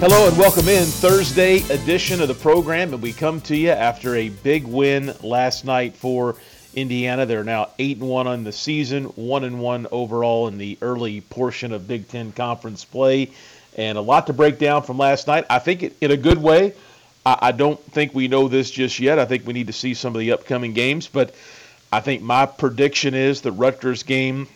Hello and welcome in Thursday edition of the program, and we come to you after a big win last night for Indiana. They're now eight and one on the season, one and one overall in the early portion of Big Ten conference play, and a lot to break down from last night. I think it, in a good way. I, I don't think we know this just yet. I think we need to see some of the upcoming games, but I think my prediction is the Rutgers game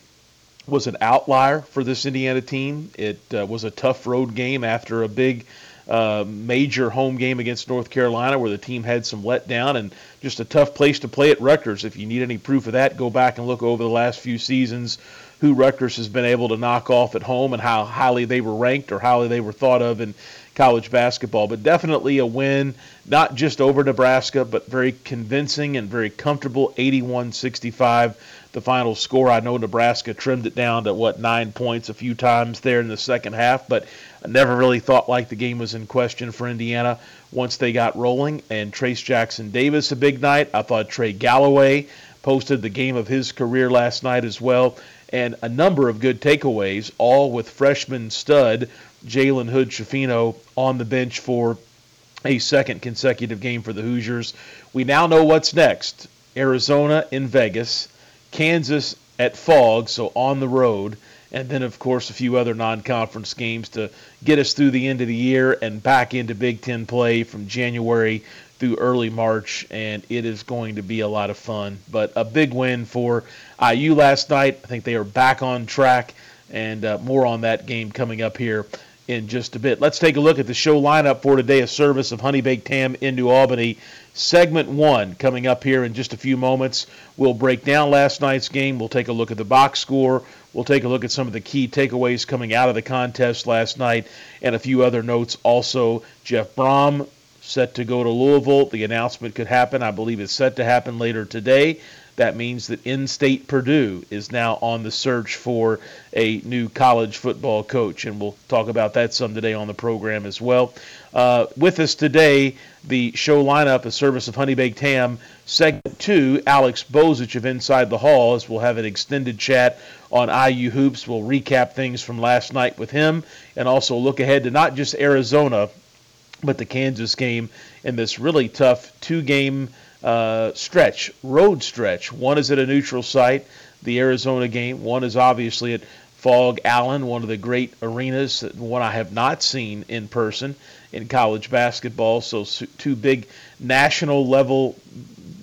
was an outlier for this Indiana team. It uh, was a tough road game after a big uh, major home game against North Carolina where the team had some letdown and just a tough place to play at Rutgers. If you need any proof of that, go back and look over the last few seasons who Rutgers has been able to knock off at home and how highly they were ranked or how they were thought of in college basketball. But definitely a win, not just over Nebraska, but very convincing and very comfortable 81 65 the final score. I know Nebraska trimmed it down to what nine points a few times there in the second half, but I never really thought like the game was in question for Indiana once they got rolling. And Trayce Jackson Davis a big night. I thought Trey Galloway posted the game of his career last night as well, and a number of good takeaways, all with freshman stud Jalen Hood Schifino on the bench for a second consecutive game for the Hoosiers. We now know what's next. Arizona in Vegas. Kansas at Phog, so on the road, and then, of course, a few other non conference games to get us through the end of the year and back into Big Ten play from January through early March, and it is going to be a lot of fun. But a big win for IU last night. I think they are back on track, and uh, more on that game coming up here in just a bit. Let's take a look at the show lineup for today, a service of Honey Baked Ham in New Albany. Segment one coming up here in just a few moments. We'll break down last night's game. We'll take a look at the box score. We'll take a look at some of the key takeaways coming out of the contest last night and a few other notes. Also, Jeff Brohm set to go to Louisville. The announcement could happen. I believe it's set to happen later today. That means that in state Purdue is now on the search for a new college football coach, and we'll talk about that some today on the program as well. Uh, with us today, the show lineup, a service of Honey Baked Ham, segment two, Alex Bozich of Inside the Hall, as we'll have an extended chat on IU Hoops. We'll recap things from last night with him and also look ahead to not just Arizona, but the Kansas game in this really tough two game uh, stretch, road stretch. One is at a neutral site, the Arizona game. One is obviously at Phog Allen, one of the great arenas, one I have not seen in person in college basketball. So, two big national level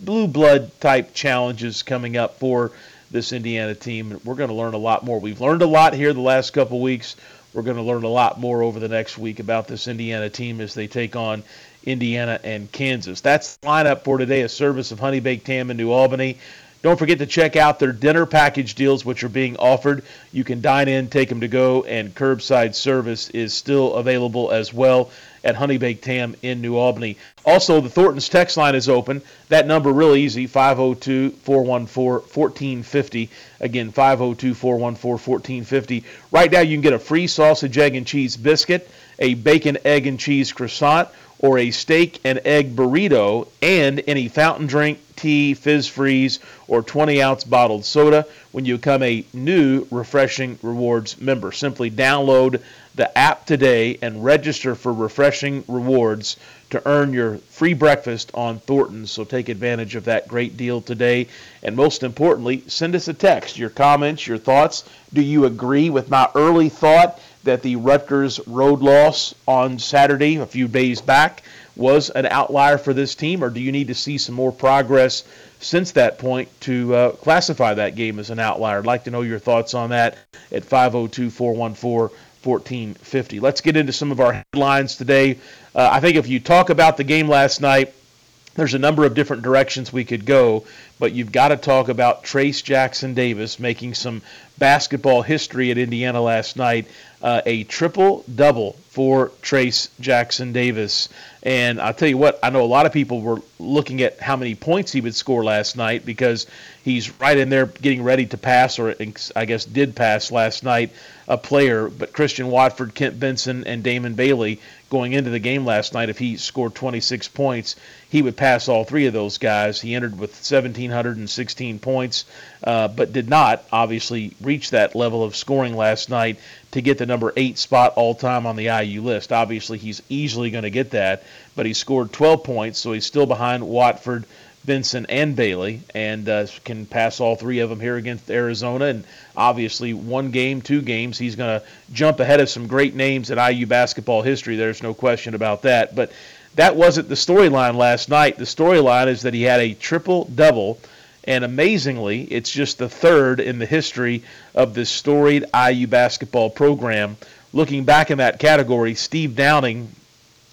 blue blood type challenges coming up for this Indiana team. We're going to learn a lot more. We've learned a lot here the last couple weeks. We're going to learn a lot more over the next week about this Indiana team as they take on Indiana, and Kansas. That's the lineup for today, a service of Honey Baked Ham in New Albany. Don't forget to check out their dinner package deals, which are being offered. You can dine in, take them to go, and curbside service is still available as well at Honey Baked Ham in New Albany. Also, the Thornton's text line is open. That number really easy, 502-414-1450. Again, 502-414-1450. Right now you can get a free sausage, egg, and cheese biscuit, a bacon, egg, and cheese croissant, or a steak and egg burrito and any fountain drink, tea, fizz freeze, or 20 ounce bottled soda when you become a new Refreshing Rewards member. Simply download the app today and register for Refreshing Rewards to earn your free breakfast on Thornton's. So take advantage of that great deal today. And most importantly, send us a text, your comments, your thoughts. Do you agree with my early thought? That the Rutgers road loss on Saturday, a few days back, was an outlier for this team, or do you need to see some more progress since that point to uh, classify that game as an outlier? I'd like to know your thoughts on that at 502 414 1450. Let's get into some of our headlines today. Uh, I think if you talk about the game last night, there's a number of different directions we could go, but you've got to talk about Trayce Jackson Davis making some basketball history at Indiana last night. Uh, a triple double for Trayce Jackson Davis. And I'll tell you what, I know a lot of people were looking at how many points he would score last night because he's right in there getting ready to pass, or I guess did pass last night, a player. But Christian Watford, Kent Benson, and Damon Bailey going into the game last night, if he scored 26 points, he would pass all three of those guys. He entered with 1,716 points, uh, but did not obviously reach that level of scoring last night to get the number eight spot all time on the IU list. Obviously, he's easily going to get that, but he scored 12 points, so he's still behind Watford. Benson and Bailey, and uh, can pass all three of them here against Arizona. And obviously, one game, two games, he's going to jump ahead of some great names in IU basketball history. There's no question about that. But that wasn't the storyline last night. The storyline is that he had a triple double, and amazingly, it's just the third in the history of this storied IU basketball program. Looking back in that category, Steve Downing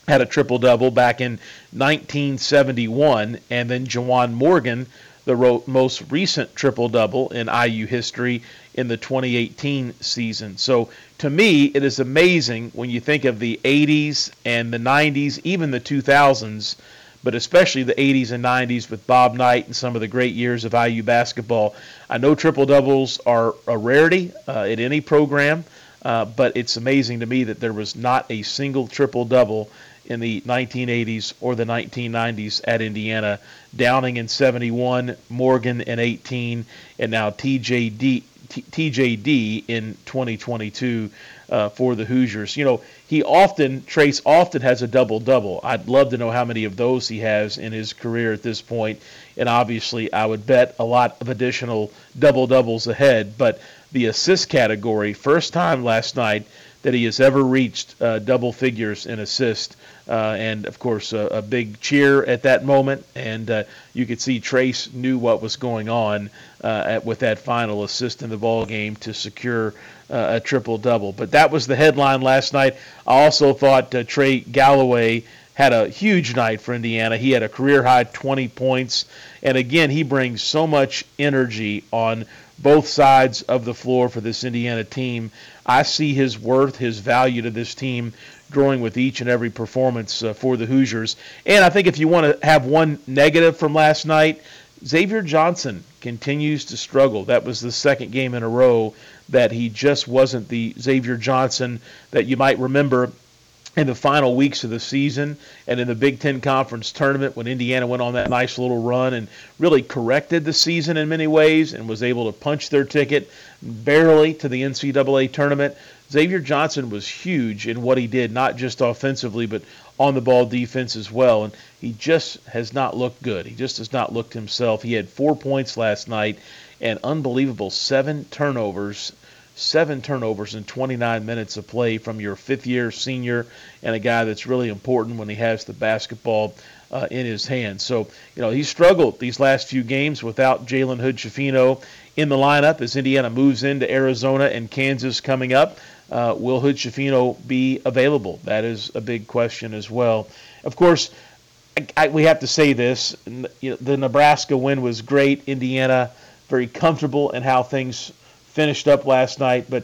had a triple double back in 1971, and then Juwan Morgan, the most recent triple double in IU history in the 2018 season. So to me, it is amazing when you think of the 80s and the 90s, even the 2000s, but especially the 80s and 90s with Bob Knight and some of the great years of IU basketball. I know triple doubles are a rarity uh, at any program, uh, but it's amazing to me that there was not a single triple double in the 1980s or the 1990s at Indiana. Downing in 71, Morgan in 18, and now TJD, TJD in 2022 uh, for the Hoosiers. You know, he often, Trayce often has a double double. I'd love to know how many of those he has in his career at this point. And obviously, I would bet a lot of additional double doubles ahead. But the assist category, first time last night that he has ever reached uh, double figures in assist. Uh, and of course, a, a, big cheer at that moment. And uh, you could see Trayce knew what was going on uh, at, with that final assist in the ball game to secure uh, a triple double. But that was the headline last night. I also thought uh, Trey Galloway had a huge night for Indiana. He had a career high 20 points. And again, he brings so much energy on both sides of the floor for this Indiana team. I see his worth, his value to this team growing with each and every performance uh, for the Hoosiers. And I think if you want to have one negative from last night, Xavier Johnson continues to struggle. That was the second game in a row that he just wasn't the Xavier Johnson that you might remember in the final weeks of the season and in the Big Ten Conference tournament when Indiana went on that nice little run and really corrected the season in many ways and was able to punch their ticket barely to the NCAA tournament. Xavier Johnson was huge in what he did, not just offensively, but on the ball defense as well. And he just has not looked good. He just has not looked himself. He had four points last night and unbelievable seven turnovers seven turnovers in 29 minutes of play from your fifth year senior and a guy that's really important when he has the basketball uh, in his hands. So, you know, he struggled these last few games without Jalen Hood Schifino in the lineup as Indiana moves into Arizona and Kansas coming up. Uh, will Hood Schifino be available? That is a big question as well. Of course, I, I, we have to say this: you know, the Nebraska win was great. Indiana very comfortable in how things finished up last night, but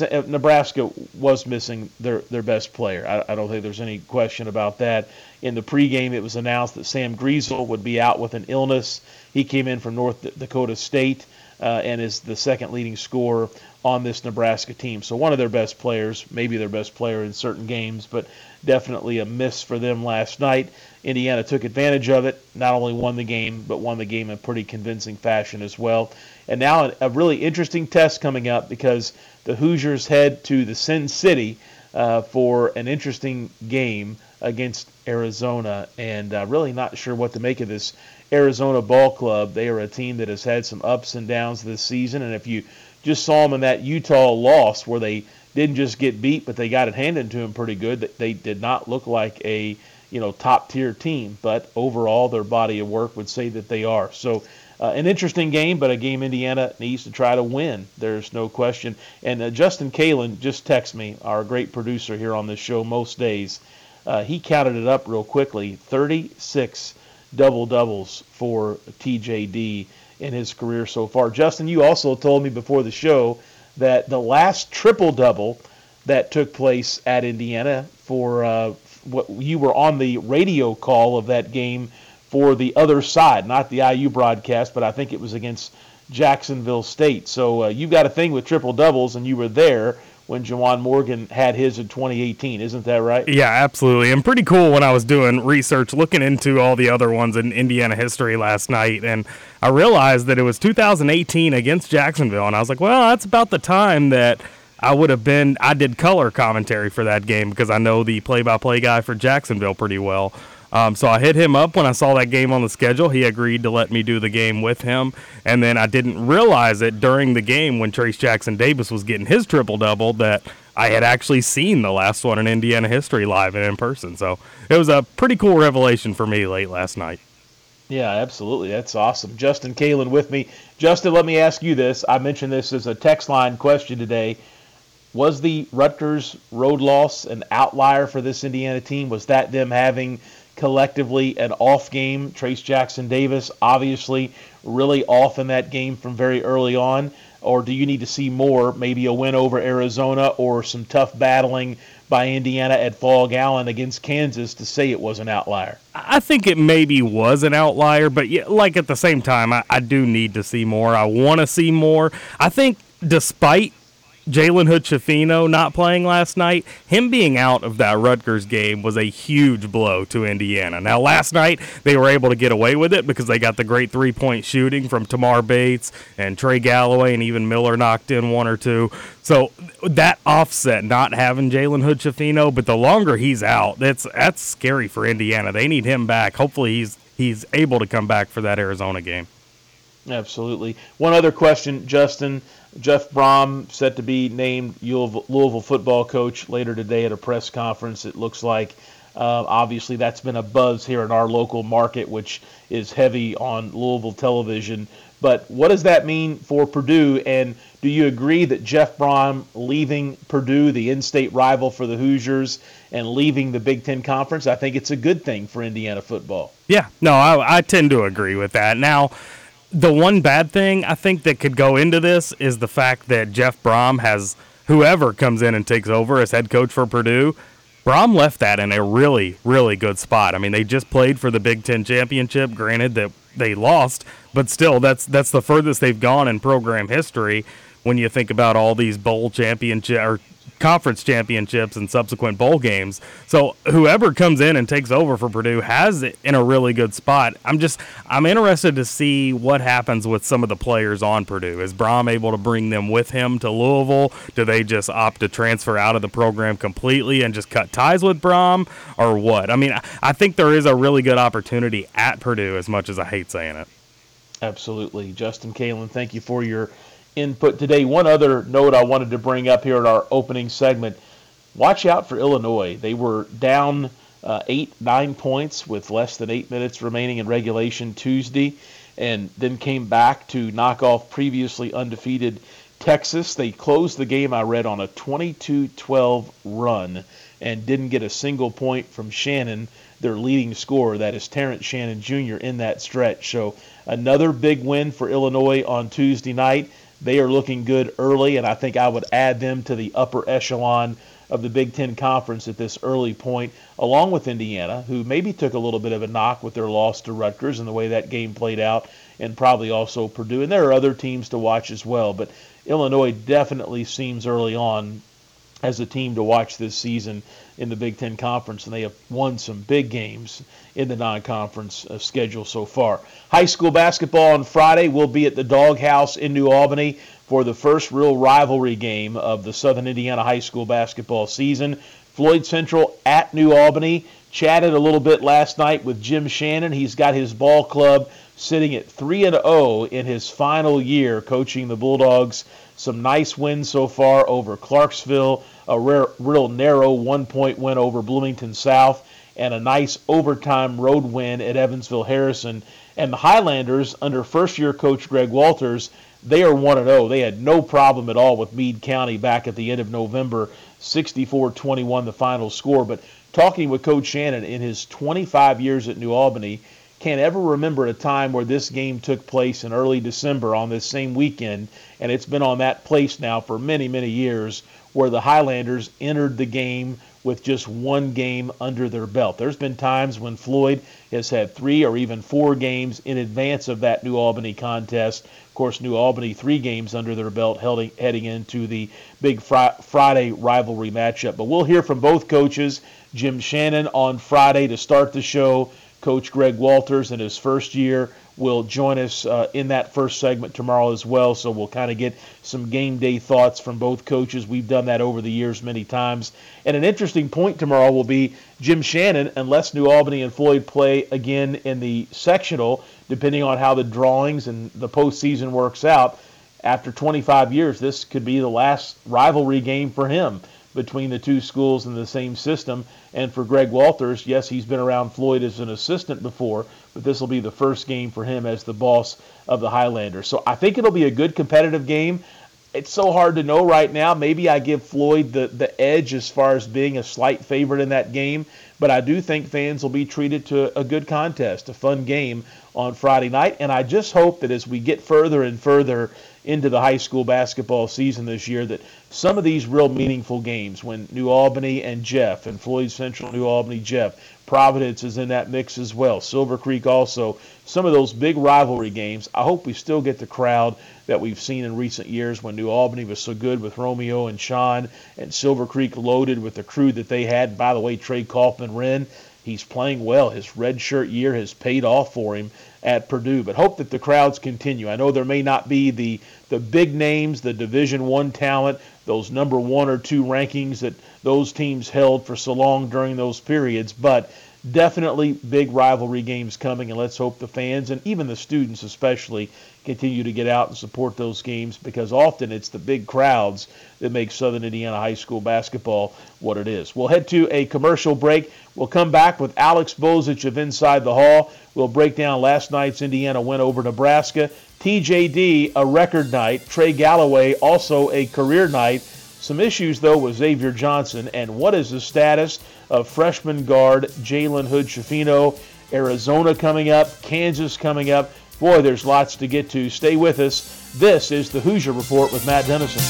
uh, Nebraska was missing their, their best player. I, I, don't think there's any question about that. In the pregame, it was announced that Sam Griesel would be out with an illness. He came in from North Dakota State uh, and is the second leading scorer on this Nebraska team. So one of their best players, maybe their best player in certain games, but definitely a miss for them last night. Indiana took advantage of it, not only won the game, but won the game in pretty convincing fashion as well. And now a really interesting test coming up because the Hoosiers head to the Sin City uh, for an interesting game against Arizona, and uh, really not sure what to make of this Arizona ball club. They are a team that has had some ups and downs this season, and if you just saw them in that Utah loss where they didn't just get beat, but they got it handed to them pretty good. That they did not look like a you know, top tier team. But overall, their body of work would say that they are. So uh, an interesting game, but a game Indiana needs to try to win. There's no question. And uh, Justin Kalen just texted me, our great producer here on this show most days. Uh, he counted it up real quickly 36 double doubles for TJD in his career so far. Justin, you also told me before the show that the last triple double that took place at Indiana for uh, what you were on the radio call of that game for the other side, not the IU broadcast, but I think it was against Jacksonville State. So uh, you've got a thing with triple doubles, and you were there when Juwan Morgan had his in 2018. Isn't that right? Yeah, absolutely. And pretty cool when I was doing research, looking into all the other ones in Indiana history last night, and I realized that it was 2018 against Jacksonville, and I was like, well, that's about the time that. I would have been. I did color commentary for that game because I know the play-by-play guy for Jacksonville pretty well. Um, so I hit him up when I saw that game on the schedule. He agreed to let me do the game with him. And then I didn't realize it during the game when Trayce Jackson Davis was getting his triple double that I had actually seen the last one in Indiana history live and in person. So it was a pretty cool revelation for me late last night. Yeah, absolutely. That's awesome. Justin Kalen with me. Justin, let me ask you this. I mentioned this as a text line question today. Was the Rutgers road loss an outlier for this Indiana team? Was that them having collectively an off game. Trayce Jackson Davis, obviously, really off in that game from very early on. Or do you need to see more, maybe a win over Arizona or some tough battling by Indiana at Phog Allen against Kansas to say it was an outlier? I think it maybe was an outlier, but yeah, like at the same time, I, I do need to see more. I want to see more. I think despite Jalen Hood not playing last night, him being out of that Rutgers game was a huge blow to Indiana. Now, last night they were able to get away with it because they got the great three point shooting from Tamar Bates and Trey Galloway, and even Miller knocked in one or two. So that offset not having Jalen Hood but the longer he's out, that's that's scary for Indiana. They need him back. Hopefully, he's he's able to come back for that Arizona game. Absolutely. One other question, Justin. Jeff Brohm set to be named Louisville football coach later today at a press conference. It looks like. Uh, obviously, that's been a buzz here in our local market, which is heavy on Louisville television. But what does that mean for Purdue? And do you agree that Jeff Brohm leaving Purdue, the in-state rival for the Hoosiers, and leaving the Big Ten Conference, I think it's a good thing for Indiana football. Yeah, no, I, I tend to agree with that. Now the one bad thing I think that could go into this is the fact that Jeff Brohm has whoever comes in and takes over as head coach for Purdue. Brohm left that in a really, really good spot. I mean, they just played for the Big Ten championship. Granted that they lost, but still, that's that's the furthest they've gone in program history. When you think about all these bowl championship or conference championships and subsequent bowl games. So whoever comes in and takes over for Purdue has it in a really good spot. I'm just I'm interested to see what happens with some of the players on Purdue. Is Brohm able to bring them with him to Louisville? Do they just opt to transfer out of the program completely and just cut ties with Brohm or what? I mean, I think there is a really good opportunity at Purdue as much as I hate saying it. Absolutely. Justin Kalen, thank you for your input today. One other note I wanted to bring up here in our opening segment watch out for Illinois. They were down uh, eight, nine points with less than eight minutes remaining in regulation Tuesday, and then came back to knock off previously undefeated Texas. They closed the game, I read, on a 22 12 run and didn't get a single point from Shannon, their leading scorer. That is Terrence Shannon Jr. in that stretch. So another big win for Illinois on Tuesday night. They are looking good early, and I think I would add them to the upper echelon of the Big Ten Conference at this early point, along with Indiana, who maybe took a little bit of a knock with their loss to Rutgers and the way that game played out, and probably also Purdue. And there are other teams to watch as well, but Illinois definitely seems early on as a team to watch this season in the Big Ten Conference, and they have won some big games in the non-conference uh, schedule so far. High school basketball on Friday will be at the Doghouse in New Albany for the first real rivalry game of the Southern Indiana high school basketball season. Floyd Central at New Albany. Chatted a little bit last night with Jim Shannon. He's got his ball club sitting at 3 and 0 in his final year coaching the Bulldogs. Some nice wins so far over Clarksville, a rare, real narrow one point win over Bloomington South, and a nice overtime road win at Evansville Harrison. And the Highlanders, under first year coach Greg Walters, they are 1 0. They had no problem at all with Meade County back at the end of November, 64 21, the final score. But talking with Coach Shannon in his 25 years at New Albany, can't ever remember a time where this game took place in early December on this same weekend, and it's been on that place now for many, many years, where the Highlanders entered the game with just one game under their belt. There's been times when Floyd has had three or even four games in advance of that New Albany contest. Of course, New Albany three games under their belt heading into the big Friday rivalry matchup. But we'll hear from both coaches. Jim Shannon on Friday to start the show. Coach Greg Walters in his first year will join us uh, in that first segment tomorrow as well. So we'll kind of get some game day thoughts from both coaches. We've done that over the years many times. And an interesting point tomorrow will be Jim Shannon, unless New Albany and Floyd play again in the sectional, depending on how the drawings and the postseason works out. After 25 years, this could be the last rivalry game for him between the two schools in the same system. And for Greg Walters, yes, he's been around Floyd as an assistant before, but this will be the first game for him as the boss of the Highlanders. So I think it'll be a good competitive game. It's so hard to know right now. Maybe I give Floyd the, the edge as far as being a slight favorite in that game, but I do think fans will be treated to a good contest, a fun game on Friday night. And I just hope that as we get further and further into the high school basketball season this year that some of these real meaningful games when New Albany and Jeff and Floyd Central New Albany Jeff Providence is in that mix as well. Silver Creek also some of those big rivalry games I hope we still get the crowd that we've seen in recent years when New Albany was so good with Romeo and Sean and Silver Creek loaded with the crew that they had. By the way Trey Kaufman-Renn he's playing well. His red shirt year has paid off for him at Purdue. But hope that the crowds continue. I know there may not be the the big names, the Division One talent, those number one or two rankings that those teams held for so long during those periods, but definitely big rivalry games coming, and let's hope the fans and even the students especially continue to get out and support those games because often it's the big crowds that make Southern Indiana high school basketball what it is. We'll head to a commercial break. We'll come back with Alex Bozich of Inside the Hall. We'll break down last night's Indiana win over Nebraska. TJD, a record night. Trey Galloway, also a career night. Some issues, though, with Xavier Johnson. And what is the status of freshman guard Jalen Hood Schifino? Arizona coming up, Kansas coming up. Boy, there's lots to get to. Stay with us. This is the Hoosier Report with Matt Dennison.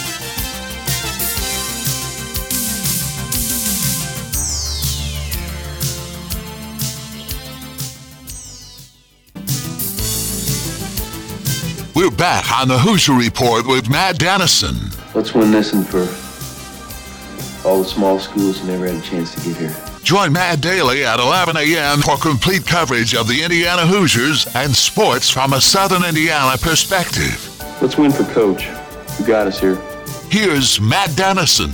We're back on the Hoosier Report with Matt Dennison. Let's win this one for all the small schools who never had a chance to get here. Join Matt Daly at 11 a.m. for complete coverage of the Indiana Hoosiers and sports from a Southern Indiana perspective. Let's win for Coach. You got us here. Here's Matt Dennison.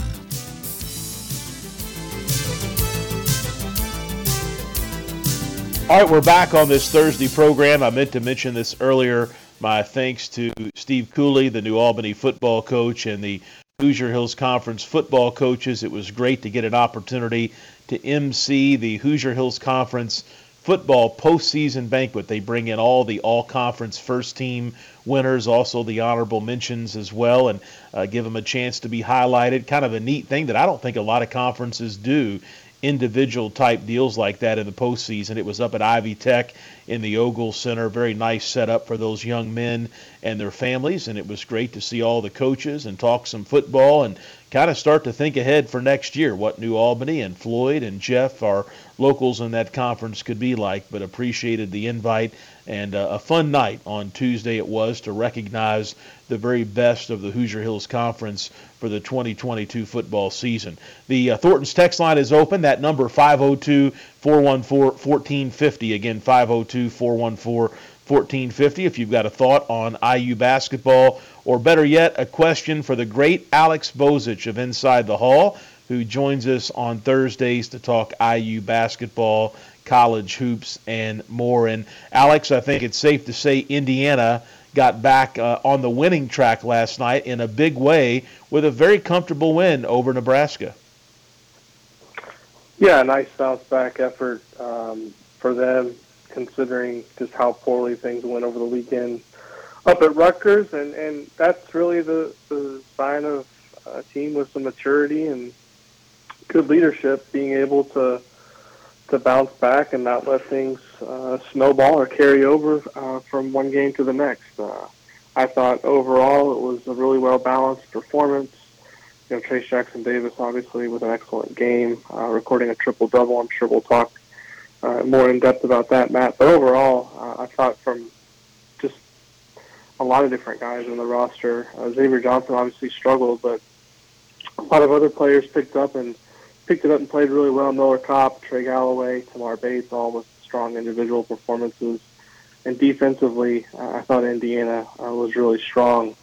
All right, we're back on this Thursday program. I meant to mention this earlier. My thanks to Steve Cooley, the New Albany football coach, and the Hoosier Hills Conference football coaches. It was great to get an opportunity to MC the Hoosier Hills Conference football postseason banquet. They bring in all the all conference first team winners, also the honorable mentions as well, and uh, give them a chance to be highlighted. Kind of a neat thing that I don't think a lot of conferences do individual type deals like that in the postseason. It was up at Ivy Tech in the Ogle Center. Very nice setup for those young men and their families, and it was great to see all the coaches and talk some football and kind of start to think ahead for next year what New Albany and Floyd and Jeff, our locals in that conference, could be like. But appreciated the invite and uh, a fun night on Tuesday it was to recognize the very best of the Hoosier Hills Conference for the 2022 football season. The uh, Thornton's text line is open. That number 502 414 1450. Again, 502 414 1450. If you've got a thought on IU basketball, or better yet, a question for the great Alex Bozich of Inside the Hall, who joins us on Thursdays to talk IU basketball college hoops, and more. And Alex, I think it's safe to say Indiana got back uh, on the winning track last night in a big way with a very comfortable win over Nebraska. Yeah, a nice bounce back effort um, for them, considering just how poorly things went over the weekend up at Rutgers, and and that's really the the sign of a team with some maturity and good leadership, being able to to bounce back and not let things uh, snowball or carry over uh, from one game to the next. Uh, I thought overall it was a really well balanced performance. You know, Trayce Jackson Davis obviously with an excellent game, uh, recording a triple double. I'm sure we'll talk uh, more in depth about that, Matt. But overall, uh, I thought from just a lot of different guys in the roster, uh, Xavier Johnson obviously struggled, but a lot of other players picked up and picked it up and played really well. Miller Kopp, Trey Galloway, Tamar Bates, all with strong individual performances. And defensively, uh, I thought Indiana uh, was really strong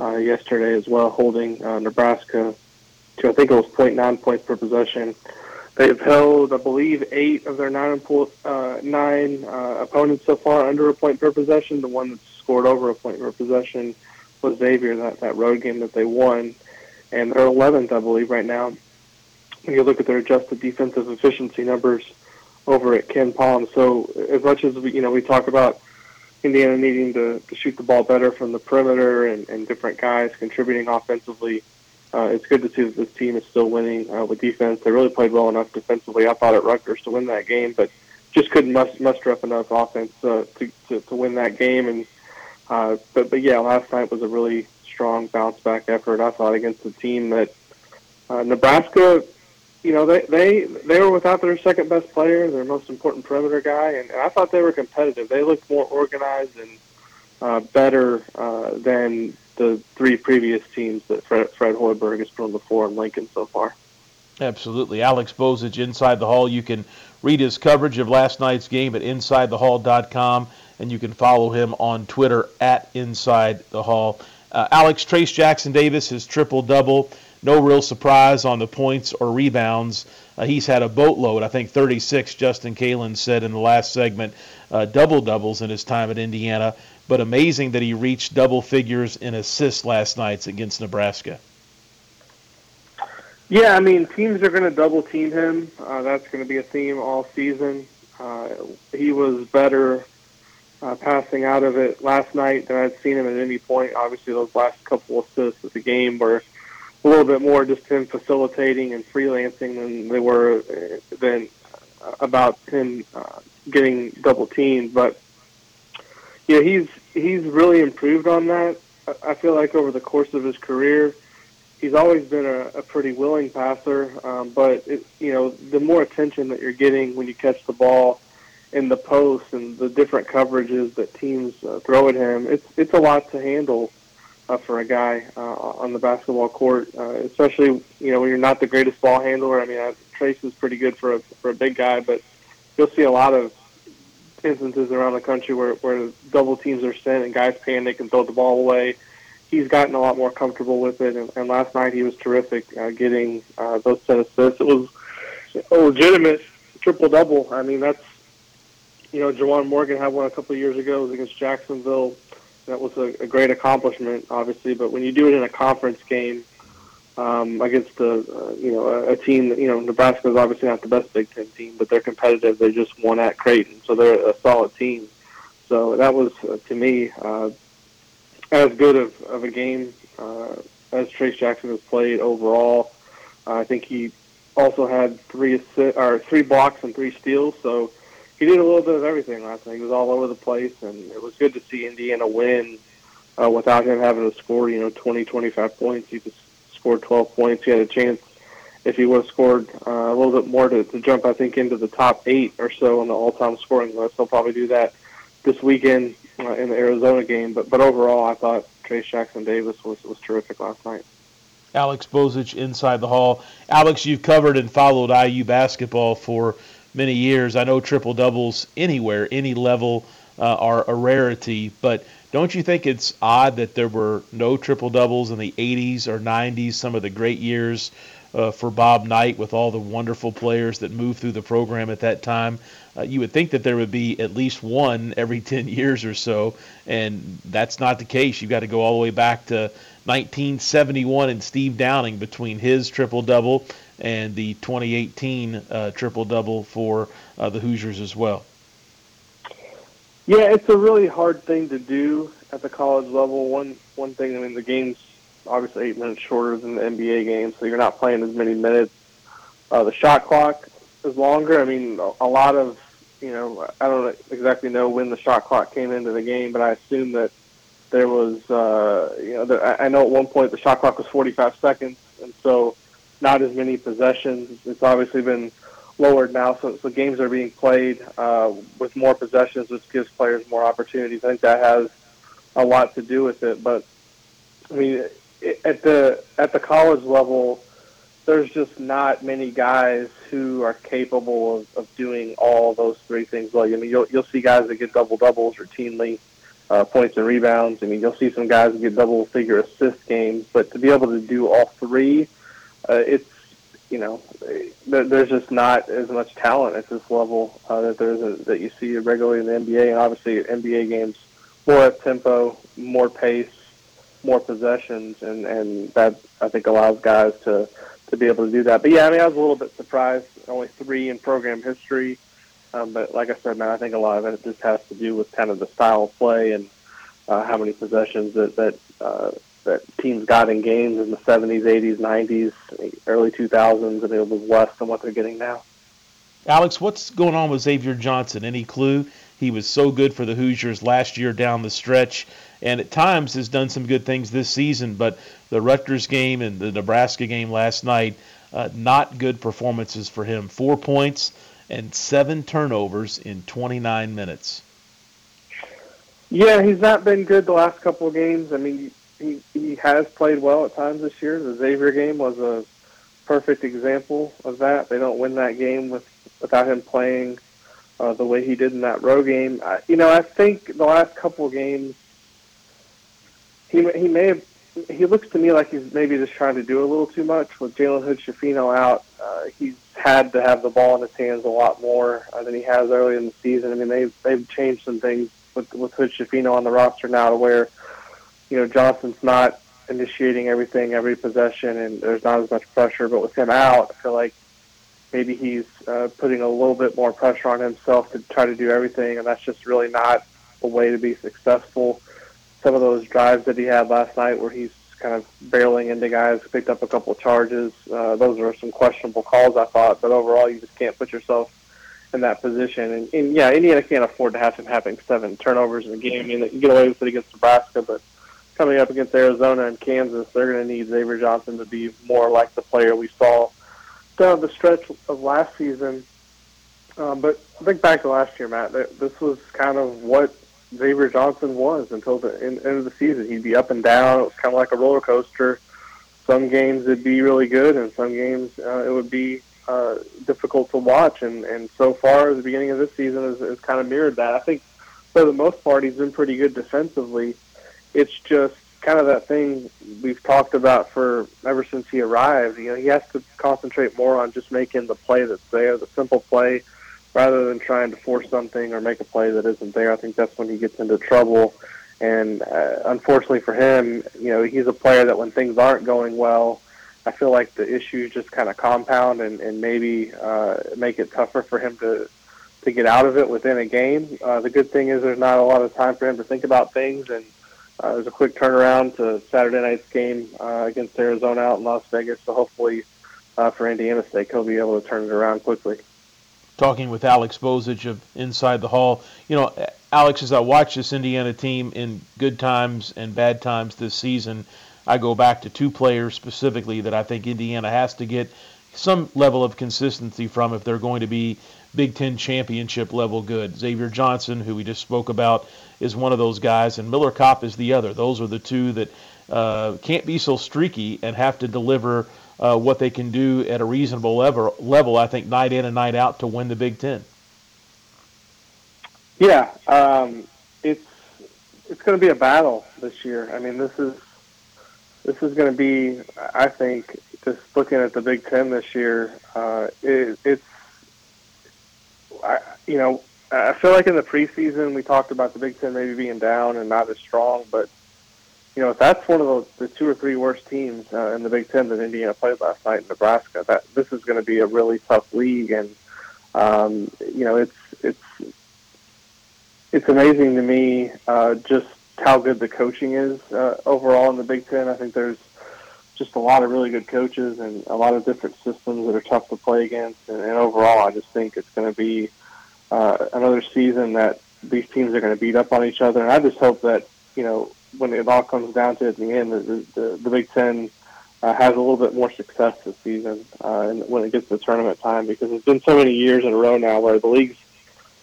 uh, yesterday as well, holding uh, Nebraska to I think it was 0.9 points per possession. They've held, I believe, eight of their nine uh, nine uh, opponents so far under a point per possession. The one that's scored over a point per possession was Xavier, that, that road game that they won. And they're 11th, I believe, right now. When you look at their adjusted defensive efficiency numbers over at KenPom. So as much as we, you know, we talk about Indiana needing to, to shoot the ball better from the perimeter and, and different guys contributing offensively, uh, it's good to see that this team is still winning uh, with defense. They really played well enough defensively. I thought at Rutgers to win that game, but just couldn't muster up enough offense uh, to, to to win that game. And uh, but but yeah, last night was a really strong bounce back effort. I thought against a team that uh, Nebraska you know, they they they were without their second best player, their most important perimeter guy, and, and I thought they were competitive. They looked more organized and uh, better uh, than the three previous teams that Fred, Fred Hoiberg has put on the floor in Lincoln so far. Absolutely. Alex Bozich, Inside the Hall. You can read his coverage of last night's game at InsideTheHall.com, and you can follow him on Twitter at Inside the Hall. Uh, Alex Trayce Jackson Davis, his triple double no real surprise on the points or rebounds. Uh, he's had a boatload, I think 36, Justin Kalen said in the last segment, uh, double doubles in his time at Indiana. But amazing that he reached double figures in assists last night against Nebraska. Yeah, I mean, teams are going to double team him. Uh, that's going to be a theme all season. Uh, he was better uh, passing out of it last night than I'd seen him at any point. Obviously, those last couple assists of the game were a little bit more just him facilitating and freelancing than they were uh, than about him uh, getting double teamed. But yeah, he's he's really improved on that. I feel like over the course of his career, he's always been a, a pretty willing passer. Um, but it, you know, the more attention that you're getting when you catch the ball in the post and the different coverages that teams uh, throw at him, it's it's a lot to handle uh, for a guy uh, on the basketball court, uh, especially you know when you're not the greatest ball handler. I mean, uh, Trayce is pretty good for a for a big guy, but you'll see a lot of instances around the country where where double teams are sent and guys panic and throw the ball away. He's gotten a lot more comfortable with it, and, and last night he was terrific uh, getting uh, those ten assists. It was a legitimate triple double. I mean, that's you know, Juwan Morgan had one a couple of years ago. Against Jacksonville that was a, a great accomplishment, obviously. But when you do it in a conference game um, against a uh, you know a, a team, that, you know Nebraska is obviously not the best Big Ten team, but they're competitive. They just won at Creighton, so they're a solid team. So that was uh, to me uh, as good of, of a game uh, as Trayce Jackson has played overall. Uh, I think he also had three assi- or three blocks and three steals. So he did a little bit of everything last night. He was all over the place, and it was good to see Indiana win uh, without him having to score, you know, 20, 25 points. He just scored 12 points. He had a chance, if he would have scored uh, a little bit more, to, to jump, I think, into the top eight or so on the all-time scoring list. He'll probably do that this weekend uh, in the Arizona game. But but overall, I thought Trayce Jackson Davis was was terrific last night. Alex Bozich inside the hall. Alex, you've covered and followed IU basketball for many years. I know triple doubles anywhere, any level, uh, are a rarity, but don't you think it's odd that there were no triple doubles in the 80s or 90s, some of the great years uh, for Bob Knight with all the wonderful players that moved through the program at that time? Uh, you would think that there would be at least one every 10 years or so, and that's not the case. You've got to go all the way back to 1971 and Steve Downing between his triple double and the 2018 uh, triple double for uh, the Hoosiers as well. Yeah, it's a really hard thing to do at the college level. One one thing, I mean, the game's obviously eight minutes shorter than the NBA game, so you're not playing as many minutes. Uh, the shot clock is longer. I mean, a lot of you know, I don't exactly know when the shot clock came into the game, but I assume that there was, uh, you know, there, I know at one point the shot clock was 45 seconds, and so not as many possessions. It's obviously been lowered now, so, so games are being played uh, with more possessions, which gives players more opportunities. I think that has a lot to do with it. But I mean, at the at the college level, there's just not many guys who are capable of, of doing all those three things well. I mean, you'll you'll see guys that get double doubles routinely, uh, points and rebounds. I mean, you'll see some guys get double figure assist games, but to be able to do all three, uh, it's you know, there's just not as much talent at this level uh, that there's a, that you see regularly in the NBA, and obviously NBA games more up tempo, more pace, more possessions, and and that I think allows guys to to be able to do that. But yeah, I mean, I was a little bit surprised. Only three in program history. Um, but like I said, man, I think a lot of it just has to do with kind of the style of play and uh, how many possessions that that uh, that teams got in games in the 70s, 80s, 90s, early 2000s, and it was less than what they're getting now. Alex, what's going on with Xavier Johnson? Any clue? He was so good for the Hoosiers last year down the stretch, and at times has done some good things this season. But the Rutgers game and the Nebraska game last night, uh, not good performances for him. Four points and seven turnovers in 29 minutes. Yeah, he's not been good the last couple of games. I mean, he he has played well at times this year. The Xavier game was a perfect example of that. They don't win that game with without him playing uh, the way he did in that row game. I, you know, I think the last couple games, he he may have. He looks to me like he's maybe just trying to do a little too much with Jalen Hood Schifino out. Uh, he's had to have the ball in his hands a lot more uh, than he has early in the season. I mean, they've they've changed some things with with Hood Schifino on the roster now to where, you know, Johnson's not initiating everything every possession, and there's not as much pressure. But with him out, I feel like maybe he's uh, putting a little bit more pressure on himself to try to do everything, and that's just really not a way to be successful. Some of those drives that he had last night, where he's kind of barreling into guys, picked up a couple of charges. Uh, those are some questionable calls, I thought, but overall, you just can't put yourself in that position. And, and yeah, Indiana can't afford to have him having seven turnovers in a game. I mean, you get away with it against Nebraska, but coming up against Arizona and Kansas, they're going to need Xavier Johnson to be more like the player we saw down the stretch of last season. Um, but think back to last year, Matt. This was kind of what Xavier Johnson was until the end of the season. He'd be up and down. It was kind of like a roller coaster. Some games it'd be really good, and some games uh, it would be uh, difficult to watch. And, and so far, the beginning of this season has kind of mirrored that. I think for the most part, he's been pretty good defensively. It's just kind of that thing we've talked about for ever since he arrived. You know, he has to concentrate more on just making the play that's there, the simple play, rather than trying to force something or make a play that isn't there. I think that's when he gets into trouble. And uh, unfortunately for him, you know, he's a player that when things aren't going well, I feel like the issues just kind of compound and, and maybe uh, make it tougher for him to to get out of it within a game. Uh, the good thing is there's not a lot of time for him to think about things and uh, there's a quick turnaround to Saturday night's game uh, against Arizona out in Las Vegas. So hopefully, uh, for Indiana's sake, he'll be able to turn it around quickly. Talking with Alex Bozich of Inside the Hall, you know, Alex, as I watch this Indiana team in good times and bad times this season, I go back to two players specifically that I think Indiana has to get some level of consistency from if they're going to be Big Ten championship level good. Xavier Johnson, who we just spoke about, is one of those guys, and Miller Kopp is the other. Those are the two that uh, can't be so streaky and have to deliver uh, what they can do at a reasonable level, level, I think, night in and night out to win the Big Ten. Yeah, um, it's it's going to be a battle this year. I mean, this is this is going to be, I think, just looking at the Big Ten this year, uh, it, it's, I, you know, I feel like in the preseason we talked about the Big Ten maybe being down and not as strong, but you know, if that's one of the, the two or three worst teams uh, in the Big Ten that Indiana played last night in Nebraska, that this is going to be a really tough league, and um, you know, it's it's it's amazing to me uh, just how good the coaching is uh, overall in the Big Ten. I think there's just a lot of really good coaches and a lot of different systems that are tough to play against. And, and overall, I just think it's going to be uh, another season that these teams are going to beat up on each other. And I just hope that you know when it all comes down to it in the end, the, the, the Big Ten uh, has a little bit more success this season uh, and when it gets to tournament time because it's been so many years in a row now where the league's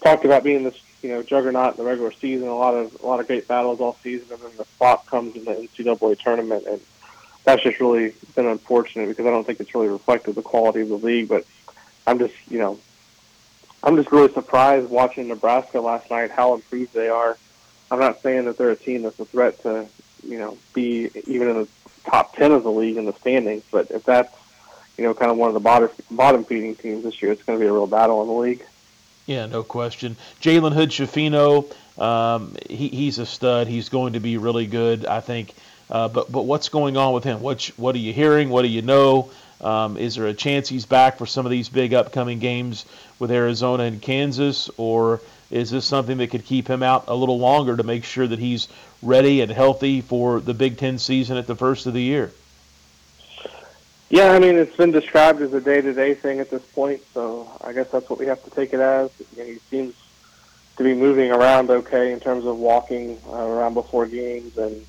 talked about being this you know juggernaut in the regular season, a lot of a lot of great battles all season, and then the flop comes in the NCAA tournament, and that's just really been unfortunate because I don't think it's really reflected the quality of the league. But I'm just you know I'm just really surprised watching Nebraska last night how improved they are. I'm not saying that they're a team that's a threat to you know be even in the top ten of the league in the standings, but if that's you know kind of one of the bottom bottom feeding teams this year, it's going to be a real battle in the league. Yeah, no question. Jalen Hood Schifino, um, he, he's a stud. He's going to be really good, I think. Uh, but but what's going on with him? What what are you hearing? What do you know? Um, is there a chance he's back for some of these big upcoming games with Arizona and Kansas, or is this something that could keep him out a little longer to make sure that he's ready and healthy for the Big Ten season at the first of the year? Yeah, I mean, it's been described as a day-to-day thing at this point, so I guess that's what we have to take it as. You know, he seems to be moving around okay in terms of walking uh, around before games, and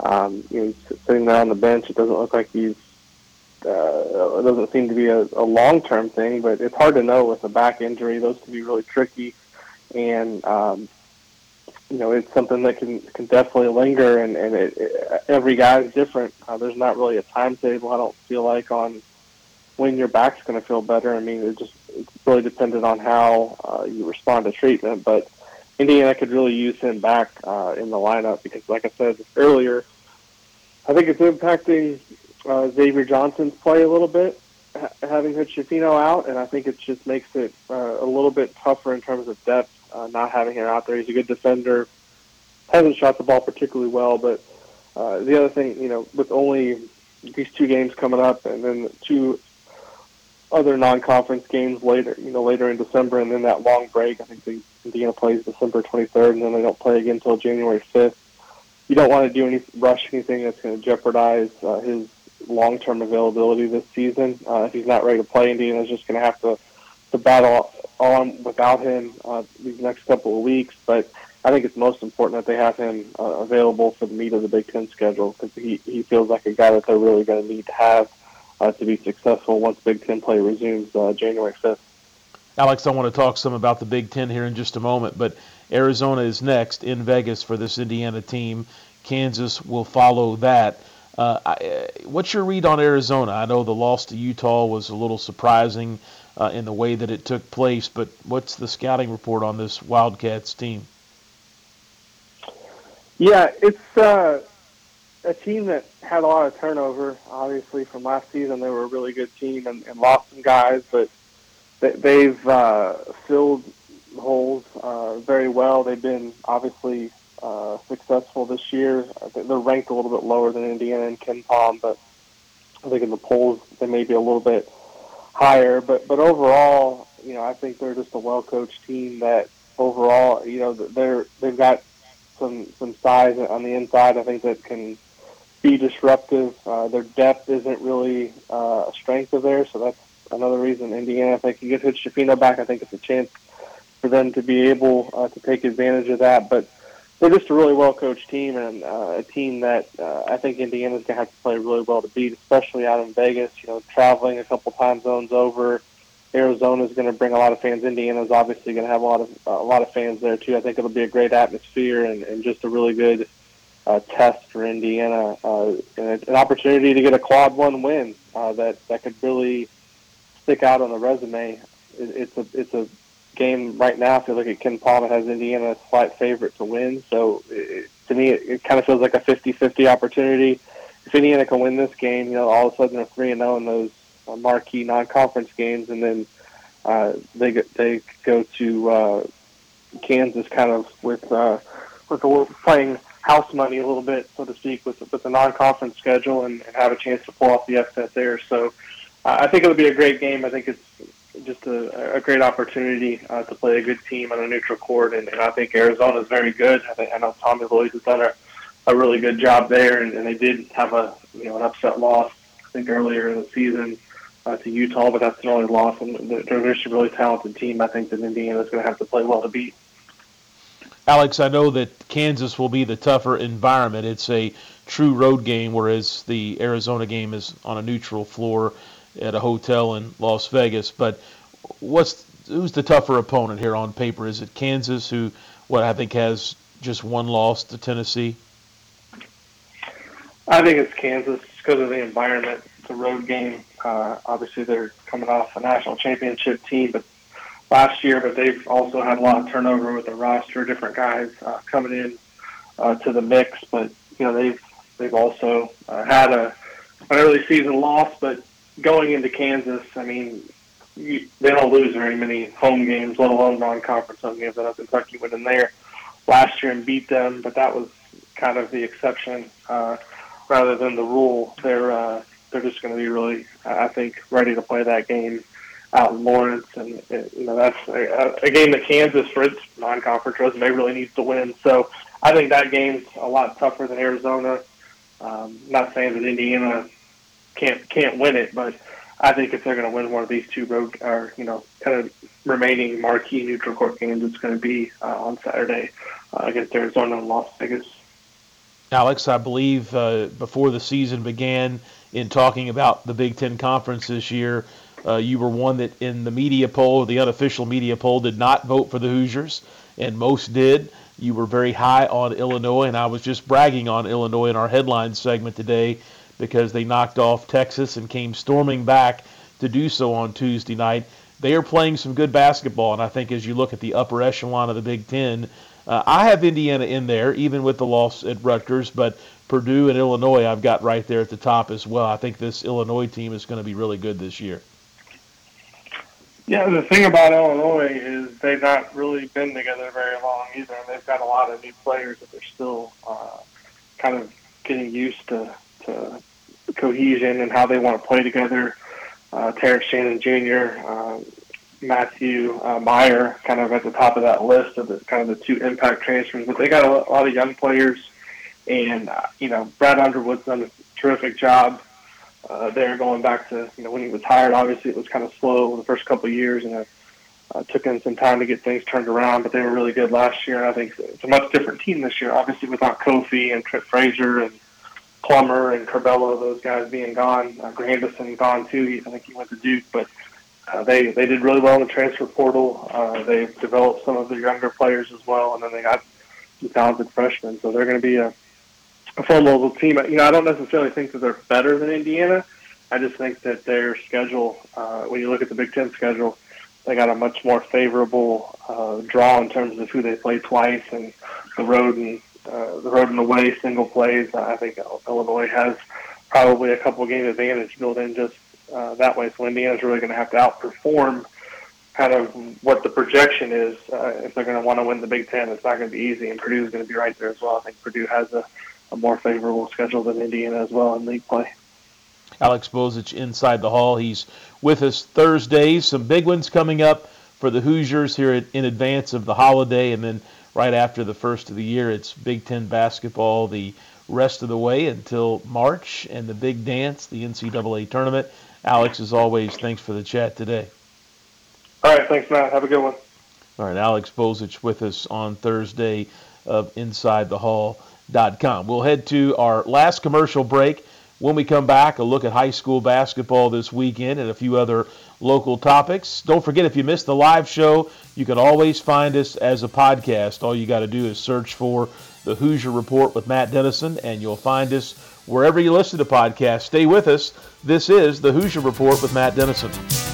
um, you know, he's sitting there on the bench. It doesn't look like he's. Uh, it doesn't seem to be a, a long-term thing, but it's hard to know with a back injury. Those can be really tricky, and um, you know, it's something that can can definitely linger, and and it, it, every guy is different. Uh, there's not really a timetable. I don't feel like on when your back's going to feel better. I mean, it just it's really dependent on how uh, you respond to treatment. But Indiana could really use him back uh, in the lineup because, like I said earlier, I think it's impacting uh, Xavier Johnson's play a little bit ha- having Hood out, and I think it just makes it uh, a little bit tougher in terms of depth uh, not having him out there. He's a good defender. Hasn't shot the ball particularly well, but uh, the other thing, you know, with only these two games coming up, and then two other non-conference games later, you know, later in December, and then that long break. I think the Indiana plays December 23rd, and then they don't play again until January 5th. You don't want to do any rush anything that's going to jeopardize uh, his long-term availability this season. Uh, if he's not ready to play, Indiana's just going to have to to battle on without him uh, these next couple of weeks. But I think it's most important that they have him uh, available for the meat of the Big Ten schedule because he, he feels like a guy that they're really going to need to have uh, to be successful once Big Ten play resumes uh, January 5th. Alex, I want to talk some about the Big Ten here in just a moment, but Arizona is next in Vegas for this Indiana team. Kansas will follow that. Uh, I, what's your read on Arizona? I know the loss to Utah was a little surprising uh, in the way that it took place. But what's the scouting report on this Wildcats team? Yeah, it's uh, a team that had a lot of turnover. Obviously, from last season, they were a really good team and, and lost some guys, but they've uh, filled holes uh, very well. They've been obviously uh, successful this year. They're ranked a little bit lower than Indiana and KenPom, but I think in the polls they may be a little bit higher. But but overall, you know, I think they're just a well coached team that overall, you know, they're they've got some some size on the inside. I think that can be disruptive. Uh, their depth isn't really uh, a strength of theirs, so that's another reason Indiana, if they can get Hood Schifino back, I think it's a chance for them to be able uh, to take advantage of that. But they're just a really well coached team and uh, a team that uh, I think Indiana's gonna have to play really well to beat, especially out in Vegas. You know, traveling a couple time zones over. Arizona's going to bring a lot of fans. Indiana's obviously going to have a lot of uh, a lot of fans there too. I think it'll be a great atmosphere and, and just a really good uh, test for Indiana uh, and an opportunity to get a quad one win uh, that that could really stick out on the resume. It, it's a it's a game right now, I feel like at KenPom has Indiana a slight favorite to win. So it, to me, it, it kind of feels like a 50-50 opportunity. If Indiana can win this game, you know, all of a sudden they're three and zero in those uh, marquee non-conference games, and then uh, they they go to uh, Kansas kind of with uh, with the, playing house money a little bit, so to speak, with with the non-conference schedule and, and have a chance to pull off the upset there. So I think it'll be a great game. I think it's just a, a great opportunity uh, to play a good team on a neutral court, and, and I think Arizona is very good. I, think, I know Tommy Lloyd has done a, a really good job there, and, and they did have a you know an upset loss I think earlier in the season uh, to Utah, but that's the only loss, and they're, they're just a really talented team. I think that Indiana is going to have to play well to beat. Alex, I know that Kansas will be the tougher environment. It's a true road game, whereas the Arizona game is on a neutral floor at a hotel in Las Vegas. But what's who's the tougher opponent here on paper? Is it Kansas, who what I think has just one loss to Tennessee? I think it's Kansas because of the environment. It's a road game. Uh, obviously, they're coming off a national championship team, but last year, but they've also had a lot of turnover with the roster, different guys uh, coming in uh, to the mix. But you know they've they've also uh, had a an early season loss, but going into Kansas, I mean, you, they don't lose very many home games, let alone non-conference home games. I know Kentucky went in there last year and beat them, but that was kind of the exception uh, rather than the rule. They're uh, they're just going to be really, I think, ready to play that game out in Lawrence, and you know that's a, a game that Kansas, for its non-conference resume, really needs to win. So I think that game's a lot tougher than Arizona. Um, not saying that Indiana can't can't win it, but I think if they're going to win one of these two road or you know kind of remaining marquee neutral court games, it's going to be uh, on Saturday uh, against Arizona and Las Vegas. Alex, I believe uh, before the season began, in talking about the Big Ten Conference this year, uh, you were one that in the media poll, the unofficial media poll, did not vote for the Hoosiers, and most did. You were very high on Illinois, and I was just bragging on Illinois in our headline segment today because they knocked off Texas and came storming back to do so on Tuesday night. They are playing some good basketball, and I think as you look at the upper echelon of the Big Ten, uh, I have Indiana in there, even with the loss at Rutgers, but Purdue and Illinois I've got right there at the top as well. I think this Illinois team is going to be really good this year. Yeah, the thing about Illinois is they've not really been together very long either, and they've got a lot of new players that they're still uh, kind of getting used to, to cohesion and how they want to play together. Uh, Terrence Shannon Jr., uh, Matthew uh, Mayer, kind of at the top of that list of the kind of the two impact transfers, but they got a, lot of young players, and uh, you know Brad Underwood's done a terrific job uh, there going back to you know when he was hired. Obviously, it was kind of slow the first couple of years, and it uh, took him some time to get things turned around. But they were really good last year, and I think it's a much different team this year. Obviously, without Kofi and Trent Frazier and Plummer and Curbelo, those guys being gone, uh, Grandison gone too. I think he went to Duke, but uh, they they did really well in the transfer portal. Uh, they've developed some of the younger players as well, and then they got some talented freshmen. So they're going to be a a formidable team. You know, I don't necessarily think that they're better than Indiana. I just think that their schedule, uh, when you look at the Big Ten schedule, they got a much more favorable uh, draw in terms of who they play twice and the road and uh, the road and away single plays. I think Illinois has probably a couple game advantage built in just uh, that way. So Indiana's really going to have to outperform kind of what the projection is uh, if they're going to want to win the Big Ten. It's not going to be easy, and Purdue's going to be right there as well. I think Purdue has a a more favorable schedule than Indiana as well in league play. Alex Bozich inside the hall. He's with us Thursdays. Some big ones coming up for the Hoosiers here in advance of the holiday, and then right after the first of the year, it's Big Ten basketball the rest of the way until March and the big dance, the NCAA tournament. Alex, as always, thanks for the chat today. All right, thanks, Matt. Have a good one. All right, Alex Bozich with us on Thursday of Inside the Hall. We'll head to our last commercial break. When we come back, a look at high school basketball this weekend and a few other local topics. Don't forget, if you missed the live show, you can always find us as a podcast. All you got to do is search for the Hoosier Report with Matt Dennison, and you'll find us wherever you listen to podcasts. Stay with us. This is the Hoosier Report with Matt Dennison.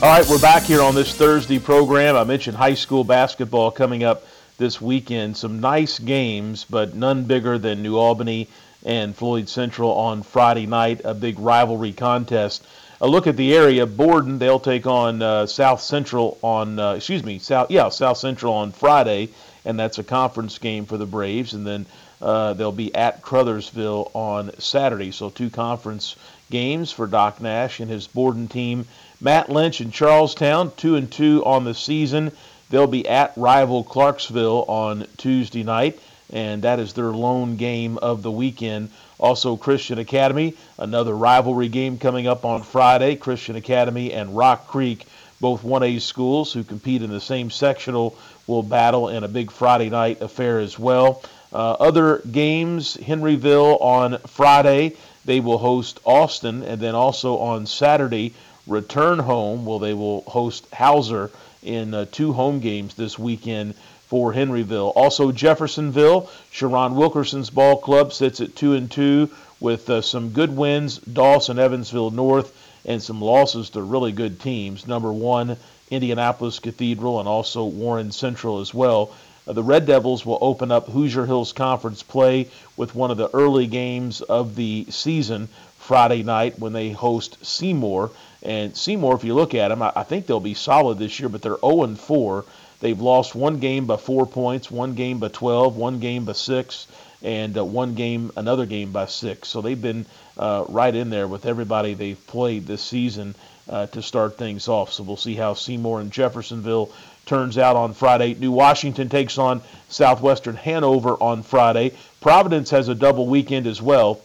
All right, we're back here on this Thursday program. I mentioned high school basketball coming up this weekend. Some nice games, but none bigger than New Albany and Floyd Central on Friday night, a big rivalry contest. A look at the area, Borden, they'll take on uh, South Central on, uh, excuse me, South, yeah, South Central on Friday, and that's a conference game for the Braves. And then uh, they'll be at Crothersville on Saturday. So two conference games for Doc Nash and his Borden team. Matt Lynch in Charlestown, two and two on the season. They'll be at rival Clarksville on Tuesday night, and that is their lone game of the weekend. Also, Christian Academy, another rivalry game coming up on Friday. Christian Academy and Rock Creek, both 1A schools who compete in the same sectional, will battle in a big Friday night affair as well. Uh, other games, Henryville on Friday, they will host Austin, and then also on Saturday, return home. Well, they will host Hauser in uh, two home games this weekend for Henryville. Also, Jeffersonville, Sharon Wilkerson's ball club sits at two and two with uh, some good wins. Dawson, Evansville North, and some losses to really good teams. Number one, Indianapolis Cathedral, and also Warren Central as well. Uh, the Red Devils will open up Hoosier Hills Conference play with one of the early games of the season Friday night when they host Seymour. And Seymour, if you look at them, I, I think they'll be solid this year, but they're 0 4. They've lost one game by four points, one game by 12, one game by six, and uh, one game, another game by six. So they've been uh, right in there with everybody they've played this season uh, to start things off. So we'll see how Seymour and Jeffersonville turns out on Friday. New Washington takes on Southwestern Hanover on Friday. Providence has a double weekend as well.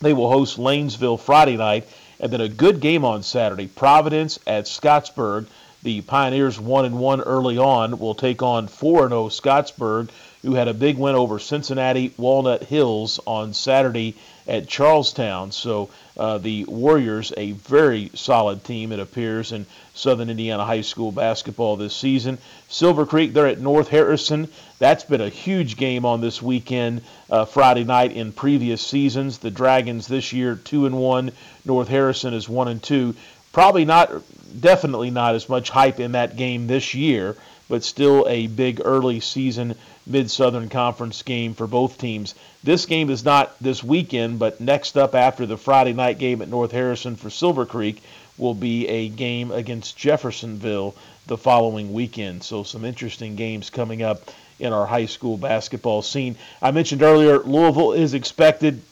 They will host Lanesville Friday night, and then a good game on Saturday. Providence at Scottsburg. The Pioneers one and one early on will take on 4 and 0 Scottsburg, who had a big win over Cincinnati Walnut Hills on Saturday at Charlestown. So uh, the Warriors, a very solid team, it appears, in Southern Indiana high school basketball this season. Silver Creek, they're at North Harrison. That's been a huge game on this weekend, uh, Friday night in previous seasons. The Dragons this year two and one. North Harrison is one and two. Probably not, definitely not as much hype in that game this year, but still a big early season Mid Southern Conference game for both teams. This game is not this weekend, but next up after the Friday night game at North Harrison for Silver Creek will be a game against Jeffersonville the following weekend. So some interesting games coming up in our high school basketball scene. I mentioned earlier Louisville is expected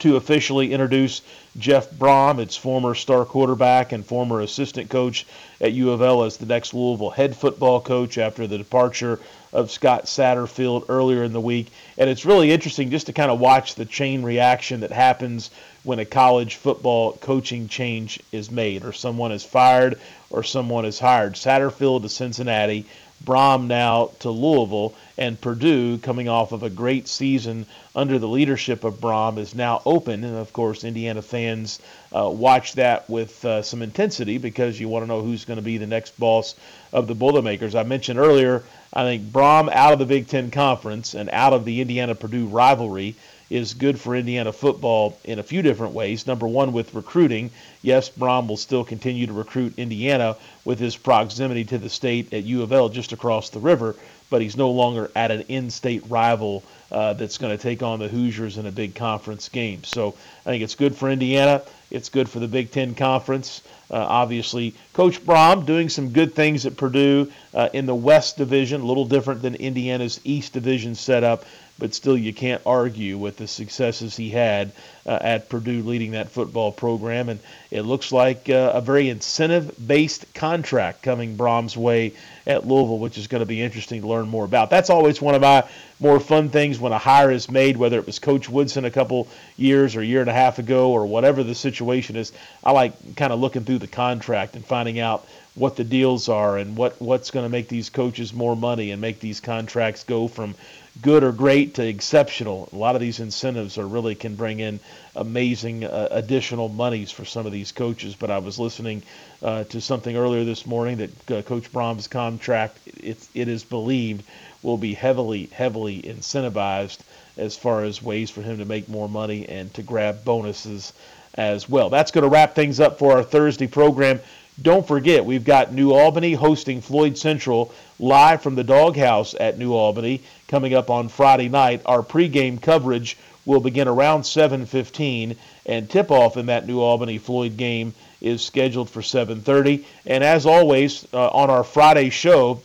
to officially introduce Jeff Brohm, its former star quarterback and former assistant coach at U of L, as the next Louisville head football coach after the departure of Scott Satterfield earlier in the week. And it's really interesting just to kind of watch the chain reaction that happens when a college football coaching change is made, or someone is fired, or someone is hired. Satterfield to Cincinnati, Brohm now to Louisville, and Purdue, coming off of a great season under the leadership of Brohm, is now open. And of course, Indiana fans uh, watch that with uh, some intensity because you want to know who's going to be the next boss of the Boilermakers. I mentioned earlier, I think Brohm out of the Big Ten Conference and out of the Indiana Purdue rivalry is good for Indiana football in a few different ways. Number one, with recruiting. Yes, Brohm will still continue to recruit Indiana with his proximity to the state at U of L just across the river, but he's no longer at an in state rival uh, that's going to take on the Hoosiers in a big conference game. So I think it's good for Indiana. It's good for the Big Ten Conference. Uh, obviously, Coach Brohm doing some good things at Purdue uh, in the West Division, a little different than Indiana's East Division setup but still you can't argue with the successes he had uh, at Purdue leading that football program. And it looks like uh, a very incentive based contract coming Brohm's way at Louisville, which is going to be interesting to learn more about. That's always one of my more fun things when a hire is made, whether it was Coach Woodson a couple years or a year and a half ago or whatever the situation is. I like kind of looking through the contract and finding out what the deals are and what what's going to make these coaches more money and make these contracts go from good or great to exceptional. A lot of these incentives are really can bring in amazing uh, additional monies for some of these coaches. But I was listening uh, to something earlier this morning that uh, Coach Brohm's contract, it, it is believed, will be heavily, heavily incentivized as far as ways for him to make more money and to grab bonuses as well. That's going to wrap things up for our Thursday program. Don't forget, we've got New Albany hosting Floyd Central live from the doghouse at New Albany coming up on Friday night. Our pregame coverage will begin around 7:15, and tip-off in that New Albany Floyd game is scheduled for 7:30. And as always, uh, on our Friday show,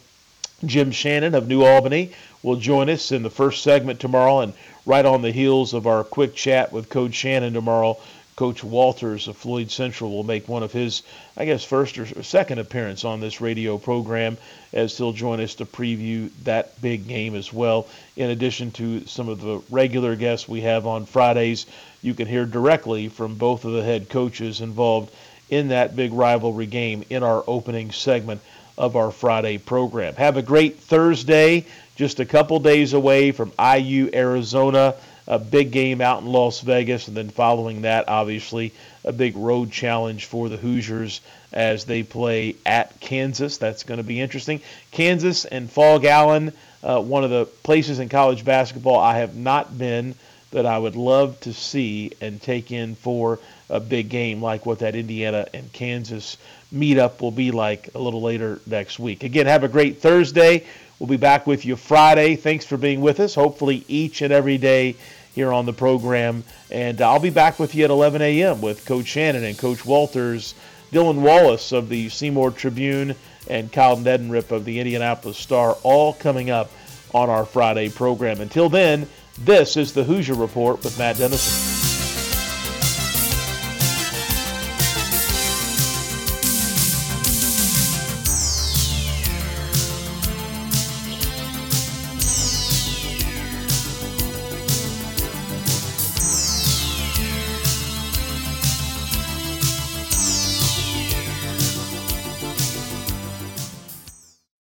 Jim Shannon of New Albany will join us in the first segment tomorrow, and right on the heels of our quick chat with Coach Shannon tomorrow. Coach Walters of Floyd Central will make one of his, I guess, first or second appearance on this radio program as he'll join us to preview that big game as well. In addition to some of the regular guests we have on Fridays, you can hear directly from both of the head coaches involved in that big rivalry game in our opening segment of our Friday program. Have a great Thursday, just a couple days away from IU Arizona a big game out in Las Vegas, and then following that, obviously, a big road challenge for the Hoosiers as they play at Kansas. That's going to be interesting. Kansas and Phog Allen, uh, one of the places in college basketball I have not been that I would love to see and take in for a big game like what that Indiana and Kansas meetup will be like a little later next week. Again, have a great Thursday. We'll be back with you Friday. Thanks for being with us. Hopefully, each and every day here on the program. And uh, I'll be back with you at 11 a.m. with Coach Shannon and Coach Walters, Dylan Wallace of the Seymour Tribune, and Kyle Neddenriep of the Indianapolis Star, all coming up on our Friday program. Until then, this is the Hoosier Report with Matt Dennison.